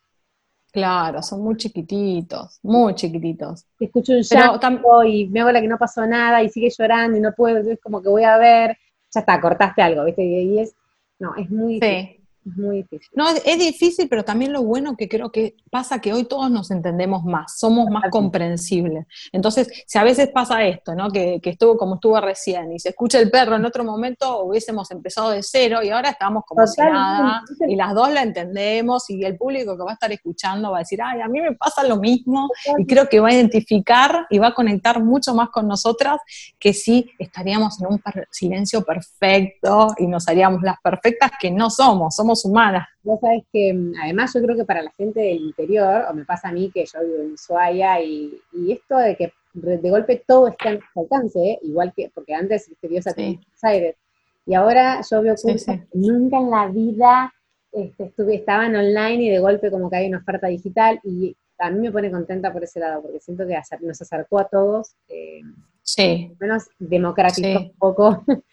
Claro, son muy chiquititos, muy chiquititos. Escucho un llanto y me hago la que no pasó nada y sigue llorando y no puedo, es como que voy a ver, ya está, cortaste algo, ¿viste? Y es, no, es muy sí. Es muy difícil. No, es, difícil, pero también lo bueno que creo que pasa que hoy todos nos entendemos más, somos más comprensibles. Entonces, si a veces pasa esto, ¿no? Que, estuvo como estuvo recién y se escucha el perro en otro momento, hubiésemos empezado de cero y ahora estamos como si nada y las dos la entendemos y el público que va a estar escuchando va a decir, ay, a mí me pasa lo mismo y creo que va a identificar y va a conectar mucho más con nosotras que si estaríamos en un silencio perfecto y nos haríamos las perfectas que no somos, somos humanas. Vos sabés que, mm, además, yo creo que para la gente del interior, o me pasa a mí que yo vivo en Ushuaia, y, esto de que de golpe todo está en alcance, ¿eh? igual que, porque antes Dios sí. en Buenos Aires, y ahora yo veo que nunca en la vida este, estuve, estaban online y de golpe como que hay una oferta digital, y a mí me pone contenta por ese lado, porque siento que nos acercó a todos, eh, sí. menos democratizó un poco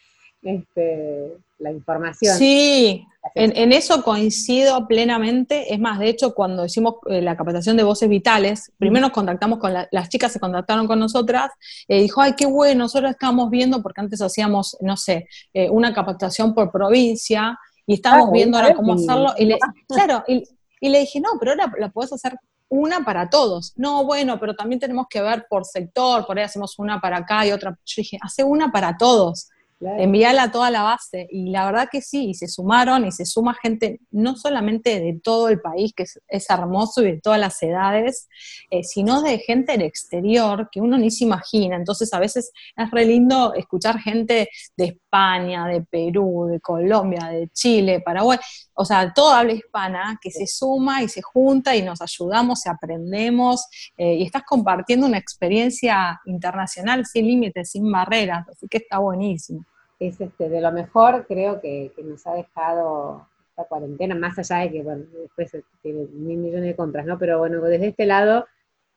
este, la información. Sí, en, eso coincido plenamente. Es más, de hecho, cuando hicimos eh, la capacitación de voces vitales, primero nos contactamos con las chicas, se contactaron con nosotras, y eh, dijo, ay, qué bueno, nosotros estamos viendo, porque antes hacíamos, no sé, eh, una capacitación por provincia, y estábamos ah, viendo ahora cómo hacerlo, y le, claro, y, le dije, no, pero ahora la podés hacer una para todos. No, bueno, pero también tenemos que ver por sector, por ahí hacemos una para acá y otra. Yo dije, hace una para todos envíala a toda la base. Y la verdad que sí, y se sumaron y se suma gente no solamente de todo el país, que es, hermoso y de todas las edades, eh, sino de gente del exterior que uno ni se imagina. Entonces a veces es re lindo escuchar gente de España, de Perú, de Colombia, de Chile, Paraguay, o sea, todo habla hispana, que se suma y se junta y nos ayudamos y aprendemos eh, y estás compartiendo una experiencia internacional sin límites, sin barreras, así que está buenísimo es este, de lo mejor, creo que, nos ha dejado esta cuarentena, más allá de que, bueno, después tiene mil millones de contras, ¿no? Pero bueno, desde este lado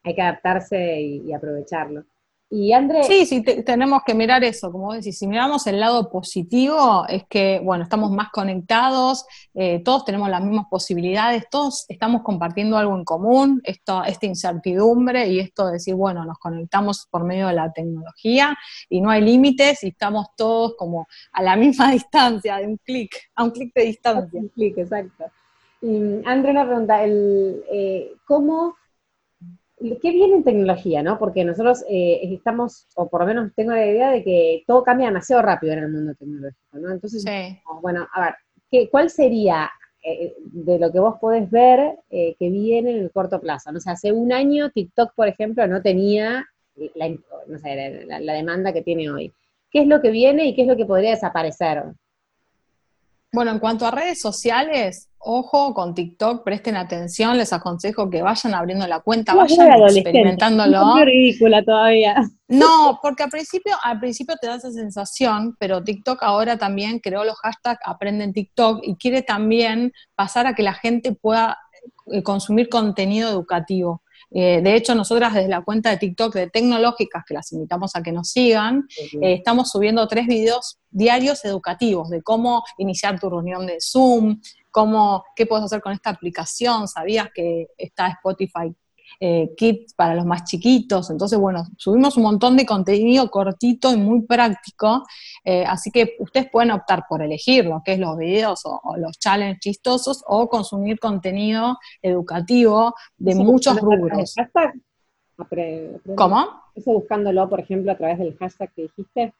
hay que adaptarse y aprovecharlo. Y André... Sí, sí, tenemos que mirar eso, como decís, si miramos el lado positivo, es que, bueno, estamos más conectados, eh, todos tenemos las mismas posibilidades, todos estamos compartiendo algo en común, esto, esta incertidumbre y esto de decir, bueno, nos conectamos por medio de la tecnología y no hay límites y estamos todos como a la misma distancia, de un clic, a un clic de distancia. Un clic, exacto. Y, André, una pregunta, el, eh, ¿cómo ¿Qué viene en tecnología, no? Porque nosotros eh, estamos, o por lo menos tengo la idea de que todo cambia demasiado rápido en el mundo tecnológico, ¿no? Entonces, bueno, a ver, ¿qué, ¿cuál sería eh, de lo que vos podés ver eh, que viene en el corto plazo? No sé, hace un año TikTok, por ejemplo, no tenía la, no sé, la demanda que tiene hoy. ¿Qué es lo que viene y qué es lo que podría desaparecer? Bueno, en cuanto a redes sociales, ojo con TikTok, presten atención, les aconsejo que vayan abriendo la cuenta, vayan experimentándolo. Es ridícula todavía. No, porque al principio, al principio te da esa sensación, pero TikTok ahora también creó los hashtags Aprenden TikTok y quiere también pasar a que la gente pueda eh, consumir contenido educativo. Eh, de hecho, nosotras desde la cuenta de TikTok de Tecnológicas, que las invitamos a que nos sigan, eh, estamos subiendo tres videos diarios educativos de cómo iniciar tu reunión de Zoom, cómo, qué puedes hacer con esta aplicación, sabías que está Spotify eh, kits para los más chiquitos. Entonces, bueno, subimos un montón de contenido cortito y muy práctico, eh, así que ustedes pueden optar por elegir lo que es los videos o, los challenges chistosos o consumir contenido educativo de muchos rubros. ¿Cómo? Eso buscándolo, por ejemplo, a través del hashtag que dijiste.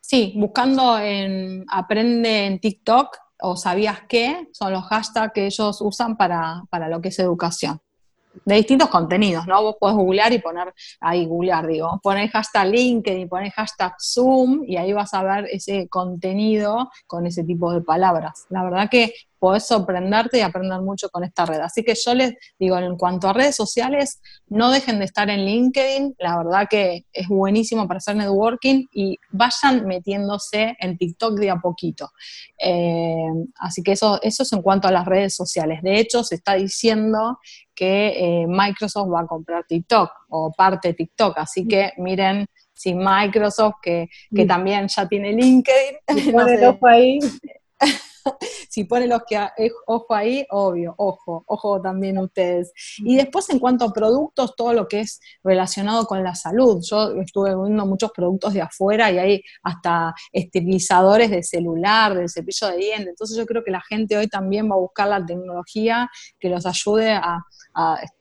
Sí, buscando en Aprende en TikTok o sabías qué, son los hashtags que ellos usan para, para lo que es educación de distintos contenidos, ¿no? Vos podés googlear y poner, ahí googlear, digo, poner hashtag LinkedIn, poner hashtag Zoom y ahí vas a ver ese contenido con ese tipo de palabras. La verdad que podés sorprenderte y aprender mucho con esta red. Así que yo les digo, en cuanto a redes sociales, no dejen de estar en LinkedIn, la verdad que es buenísimo para hacer networking y vayan metiéndose en TikTok de a poquito. Eh, así que eso, eso es en cuanto a las redes sociales. De hecho, se está diciendo que eh, Microsoft va a comprar TikTok o parte de TikTok, así que miren si Microsoft, que, que mm. también ya tiene LinkedIn, no ahí. si pone los que ojo ahí, obvio, ojo, ojo también ustedes. Y después en cuanto a productos, todo lo que es relacionado con la salud. Yo estuve viendo muchos productos de afuera y hay hasta esterilizadores de celular, del cepillo de dientes. Entonces yo creo que la gente hoy también va a buscar la tecnología que los ayude a,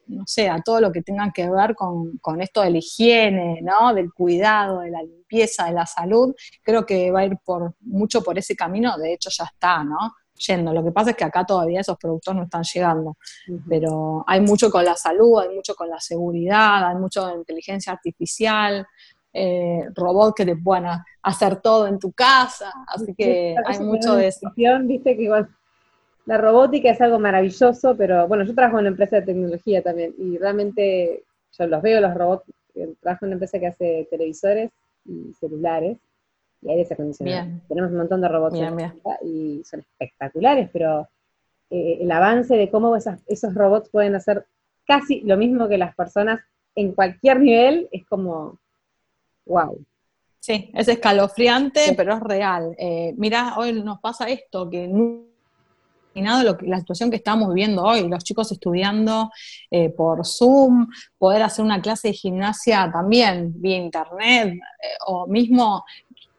no sé, a todo lo que tenga que ver con, con, esto de la higiene, ¿no? Del cuidado, de la limpieza, de la salud, creo que va a ir por mucho por ese camino, de hecho ya está, ¿no? Yendo. Lo que pasa es que acá todavía esos productos no están llegando, pero hay mucho con la salud, hay mucho con la seguridad, hay mucho de inteligencia artificial, eh, robots que te puedan hacer todo en tu casa, así que hay mucho de eso. Viste que igual la robótica es algo maravilloso, pero bueno, yo trabajo en una empresa de tecnología también y realmente yo los veo los robots, trabajo en una empresa que hace televisores y celulares y aires acondicionados. Tenemos un montón de robots y son espectaculares, pero eh, el avance de cómo esos robots pueden hacer casi lo mismo que las personas en cualquier nivel es como, wow. Sí, es escalofriante, pero es real. Eh, mira, hoy nos pasa esto, que lo que, la situación que estamos viviendo hoy, los chicos estudiando eh, por Zoom, poder hacer una clase de gimnasia también vía internet, eh, o mismo,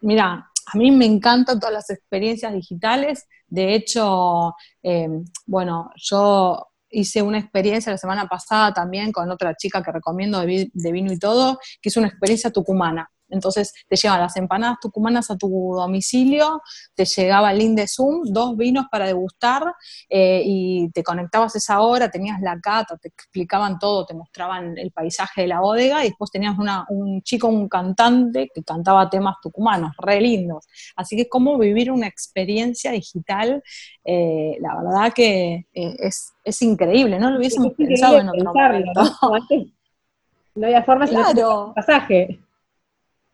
mira, a mí me encantan todas las experiencias digitales, de hecho, eh, bueno, yo hice una experiencia la semana pasada también con otra chica que recomiendo de, vino y todo, que es una experiencia tucumana. Entonces te llevan las empanadas tucumanas a tu domicilio, te llegaba el link de Zoom, dos vinos para degustar eh, y te conectabas esa hora, tenías la cata, te explicaban todo, te mostraban el paisaje de la bodega y después tenías un chico, un cantante que cantaba temas tucumanos, re lindos. Así que es como vivir una experiencia digital, eh, la verdad que eh, es, es, increíble, no lo hubiésemos pensado en otro momento. ¿no? había forma de claro. pasaje.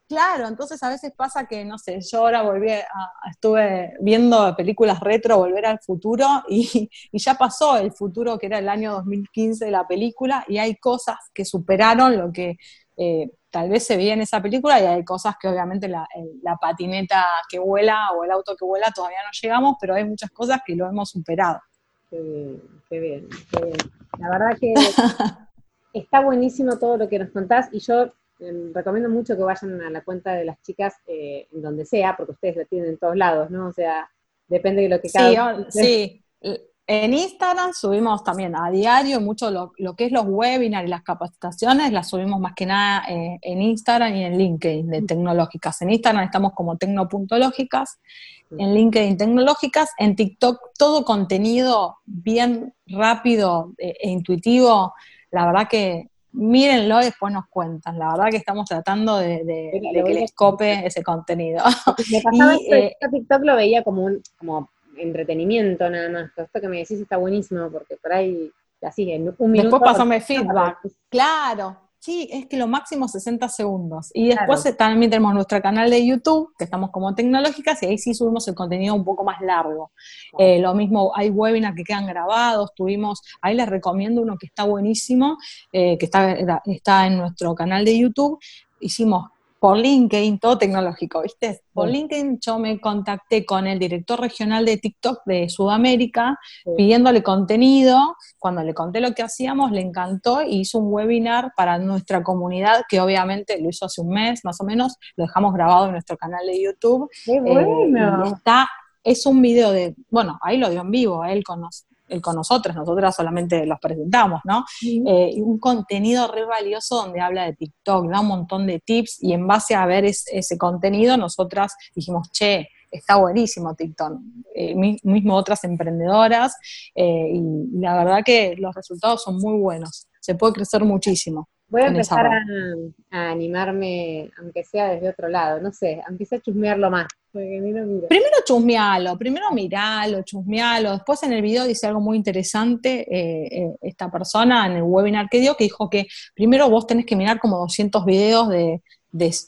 Claro, entonces a veces pasa que, no sé, yo ahora volví a, estuve viendo películas retro, Volver al Futuro, y, ya pasó el futuro que era el año 2015 de la película, y hay cosas que superaron lo que eh, tal vez se veía en esa película, y hay cosas que obviamente la, patineta que vuela o el auto que vuela todavía no llegamos, pero hay muchas cosas que lo hemos superado. Qué bien, qué bien, qué bien. La verdad que está buenísimo todo lo que nos contás, y yo recomiendo mucho que vayan a la cuenta de las chicas eh, en donde sea, porque ustedes la tienen en todos lados, ¿no? O sea, depende de lo que cada sí, sí. En Instagram subimos también a diario mucho lo, que es los webinars y las capacitaciones, las subimos más que nada eh, en Instagram y en LinkedIn de tecnológicas. En Instagram estamos como tecno.lógicas, en LinkedIn tecnológicas, en TikTok todo contenido bien rápido e, e intuitivo. La verdad que mírenlo y después nos cuentan. La verdad que estamos tratando de, que les cope ese contenido. Me pasaba y, eh, TikTok lo veía como un como entretenimiento nada más. Esto que me decís está buenísimo porque por ahí así en un minuto. Después pasame feedback. Claro, Sí, es que lo máximo 60 segundos. Y después también tenemos nuestro canal de YouTube, que estamos como tecnológicas, y ahí sí subimos el contenido un poco más largo. Eh, lo mismo, hay webinars que quedan grabados, tuvimos, ahí les recomiendo uno que está buenísimo, eh, que está, está en nuestro canal de YouTube. Hicimos por LinkedIn, todo tecnológico, ¿viste? Por LinkedIn yo me contacté con el director regional de TikTok de Sudamérica pidiéndole contenido. Cuando le conté lo que hacíamos, le encantó y hizo un webinar para nuestra comunidad, que obviamente lo hizo hace un mes más o menos, lo dejamos grabado en nuestro canal de YouTube. ¡Qué bueno! Eh, está, es un video de, bueno, ahí lo dio en vivo, él con, con nosotros, nosotras solamente los presentamos, ¿no? Eh, un contenido re valioso donde habla de TikTok, da un montón de tips y en base a ver ese contenido nosotras dijimos, che, está buenísimo TikTok. Eh, mismo otras emprendedoras eh, y la verdad que los resultados son muy buenos, se puede crecer muchísimo. Voy a empezar a, animarme, aunque sea desde otro lado, no sé, aunque sea chusmearlo más. Primero chusmealo, primero miralo, chusmealo. Después en el video dice algo muy interesante, eh, eh, esta persona en el webinar que dio, que dijo que primero vos tenés que mirar como 200 videos de,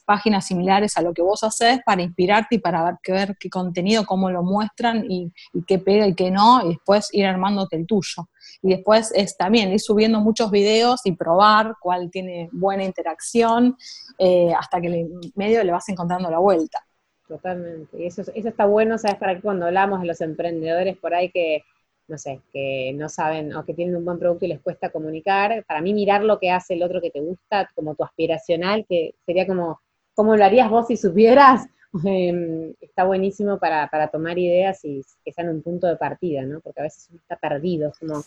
páginas similares a lo que vos haces para inspirarte y para ver, ver qué contenido, cómo lo muestran y, qué pega y qué no, y después ir armándote el tuyo. Y después es también ir subiendo muchos videos y probar cuál tiene buena interacción, eh, hasta que en medio le vas encontrando la vuelta. Totalmente. Y eso, eso está bueno, ¿sabes? Para que cuando hablamos de los emprendedores por ahí que, no sé, que no saben o que tienen un buen producto y les cuesta comunicar, para mí mirar lo que hace el otro que te gusta, como tu aspiracional, que sería como, ¿cómo lo harías vos si supieras? Em, está buenísimo para, para tomar ideas y que sean un punto de partida, ¿no? Porque a veces uno está perdido, como,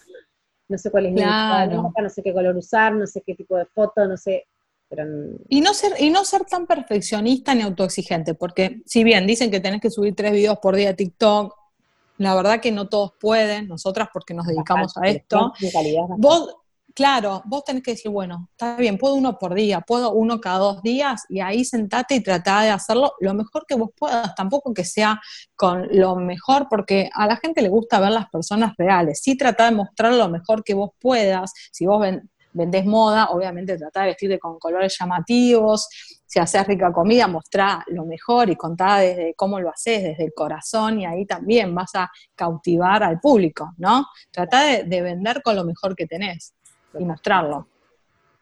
no sé cuál es claro. no sé qué color usar, no sé qué tipo de foto, no sé, y, no ser, y no ser tan perfeccionista ni autoexigente, porque si bien dicen que tenés que subir tres videos por día a TikTok, la verdad que no todos pueden, nosotras porque nos dedicamos a esto. Vos, claro, vos tenés que decir, bueno, está bien, puedo uno por día, puedo uno cada dos días, y ahí sentate y trata de hacerlo lo mejor que vos puedas, tampoco que sea con lo mejor, porque a la gente le gusta ver las personas reales. Sí trata de mostrar lo mejor que vos puedas, si vos ven, vendés moda, obviamente trata de vestirte con colores llamativos, si haces rica comida, mostrá lo mejor y contá desde cómo lo haces, desde el corazón, y ahí también vas a cautivar al público, ¿no? Trata de, vender con lo mejor que tenés y mostrarlo.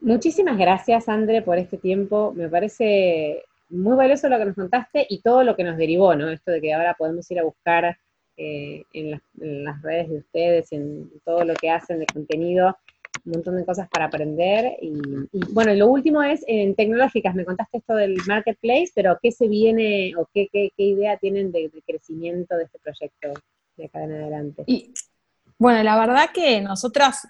Muchísimas gracias, André, por este tiempo. Me parece muy valioso lo que nos contaste y todo lo que nos derivó, ¿no? Esto de que ahora podemos ir a buscar eh, en, las, en, las, redes de ustedes, en todo lo que hacen de contenido, un montón de cosas para aprender. Y, bueno, lo último es en tecnológicas, me contaste esto del marketplace, pero ¿qué se viene o qué, qué, idea tienen de, crecimiento de este proyecto de acá en adelante? Y, bueno, la verdad que nosotras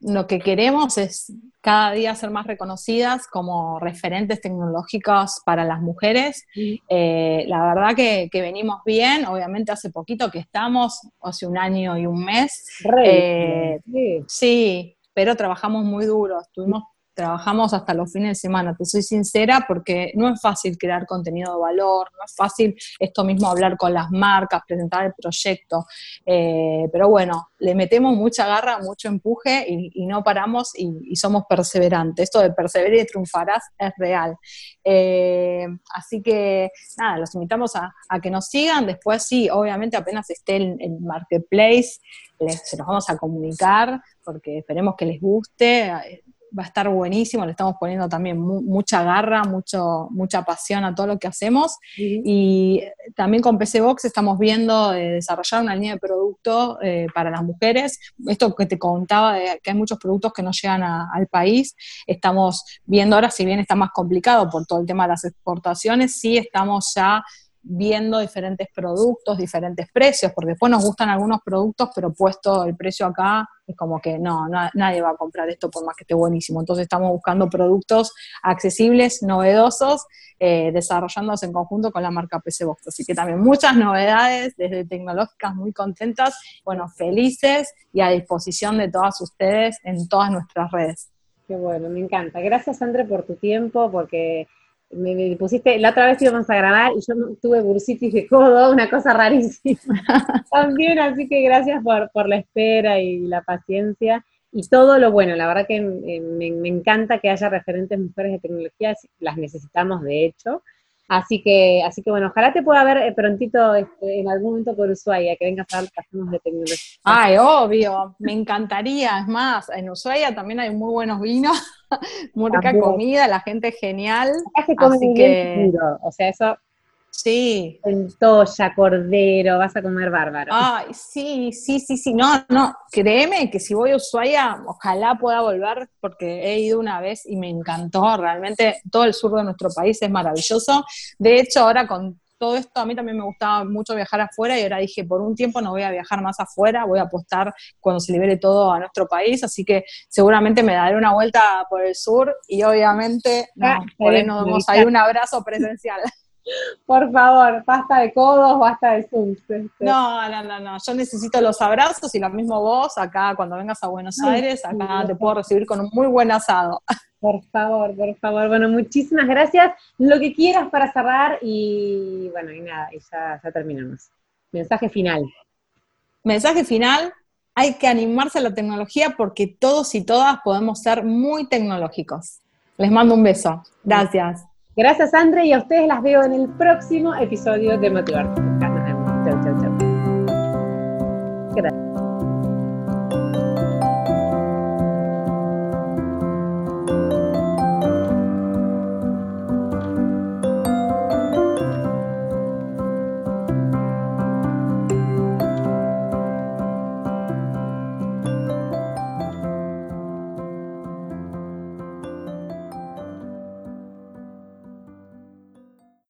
lo que queremos es cada día ser más reconocidas como referentes tecnológicos para las mujeres. Eh, la verdad que, venimos bien, obviamente hace poquito que estamos, hace un año y un mes. Eh, sí. pero trabajamos muy duro, estuvimos trabajamos hasta los fines de semana, te soy sincera, porque no es fácil crear contenido de valor, no es fácil esto mismo hablar con las marcas, presentar el proyecto, eh, pero bueno, le metemos mucha garra, mucho empuje y, no paramos y, somos perseverantes. Esto de perseverar y triunfarás es real. Eh, así que nada, los invitamos a, que nos sigan, después sí, obviamente apenas esté el, el marketplace, se los vamos a comunicar porque esperemos que les guste va a estar buenísimo, le estamos poniendo también mucha garra, mucho, mucha pasión a todo lo que hacemos. Y también con PC Box estamos viendo desarrollar una línea de producto eh, para las mujeres. Esto que te contaba, de que hay muchos productos que no llegan al país, estamos viendo ahora, si bien está más complicado por todo el tema de las exportaciones, sí estamos ya viendo diferentes productos, diferentes precios, porque después nos gustan algunos productos, pero puesto el precio acá es como que no, nadie va a comprar esto por más que esté buenísimo. Entonces estamos buscando productos accesibles, novedosos, eh, desarrollándose en conjunto con la marca PC Box. Así que también muchas novedades desde tecnológicas, muy contentas, bueno, felices y a disposición de todas ustedes en todas nuestras redes. Qué bueno, me encanta. Gracias, André, por tu tiempo, porque me, pusiste, la otra vez íbamos a grabar y yo tuve bursitis de codo, una cosa rarísima también, así que gracias por, la espera y la paciencia y todo lo bueno. La verdad que eh, me, me, encanta que haya referentes mujeres de tecnología, las necesitamos de hecho. Así que, así que bueno, ojalá te pueda ver eh, prontito este, en algún momento por Ushuaia, que vengas a hacemos de tecnología. Ay, obvio, me encantaría. Es más, en Ushuaia también hay muy buenos vinos, muy rica comida, la gente es genial. así que... o sea, eso Sí. Centolla, cordero, vas a comer bárbaro. Ay, sí, sí, sí, sí. No, no, créeme que si voy a Ushuaia, ojalá pueda volver, porque he ido una vez y me encantó. Realmente todo el sur de nuestro país es maravilloso. De hecho, ahora con todo esto, a mí también me gustaba mucho viajar afuera y ahora dije, por un tiempo no voy a viajar más afuera, voy a apostar cuando se libere todo a nuestro país, así que seguramente me daré una vuelta por el sur y obviamente ah, por ahí nos damos ahí un abrazo presencial. Por favor, basta de codos, basta de Zoom. Este. No, no, no, no. Yo necesito los abrazos y lo mismo vos, acá cuando vengas a Buenos Aires, acá te puedo recibir con un muy buen asado. Por favor, por favor. Bueno, muchísimas gracias. Lo que quieras para cerrar y bueno, y nada, y ya, ya terminamos. Mensaje final. Mensaje final, hay que animarse a la tecnología porque todos y todas podemos ser muy tecnológicos. Les mando un beso. Gracias. Gracias, Andre, y a ustedes las veo en el próximo episodio de Motivarte. Chau, chau, chau. Gracias.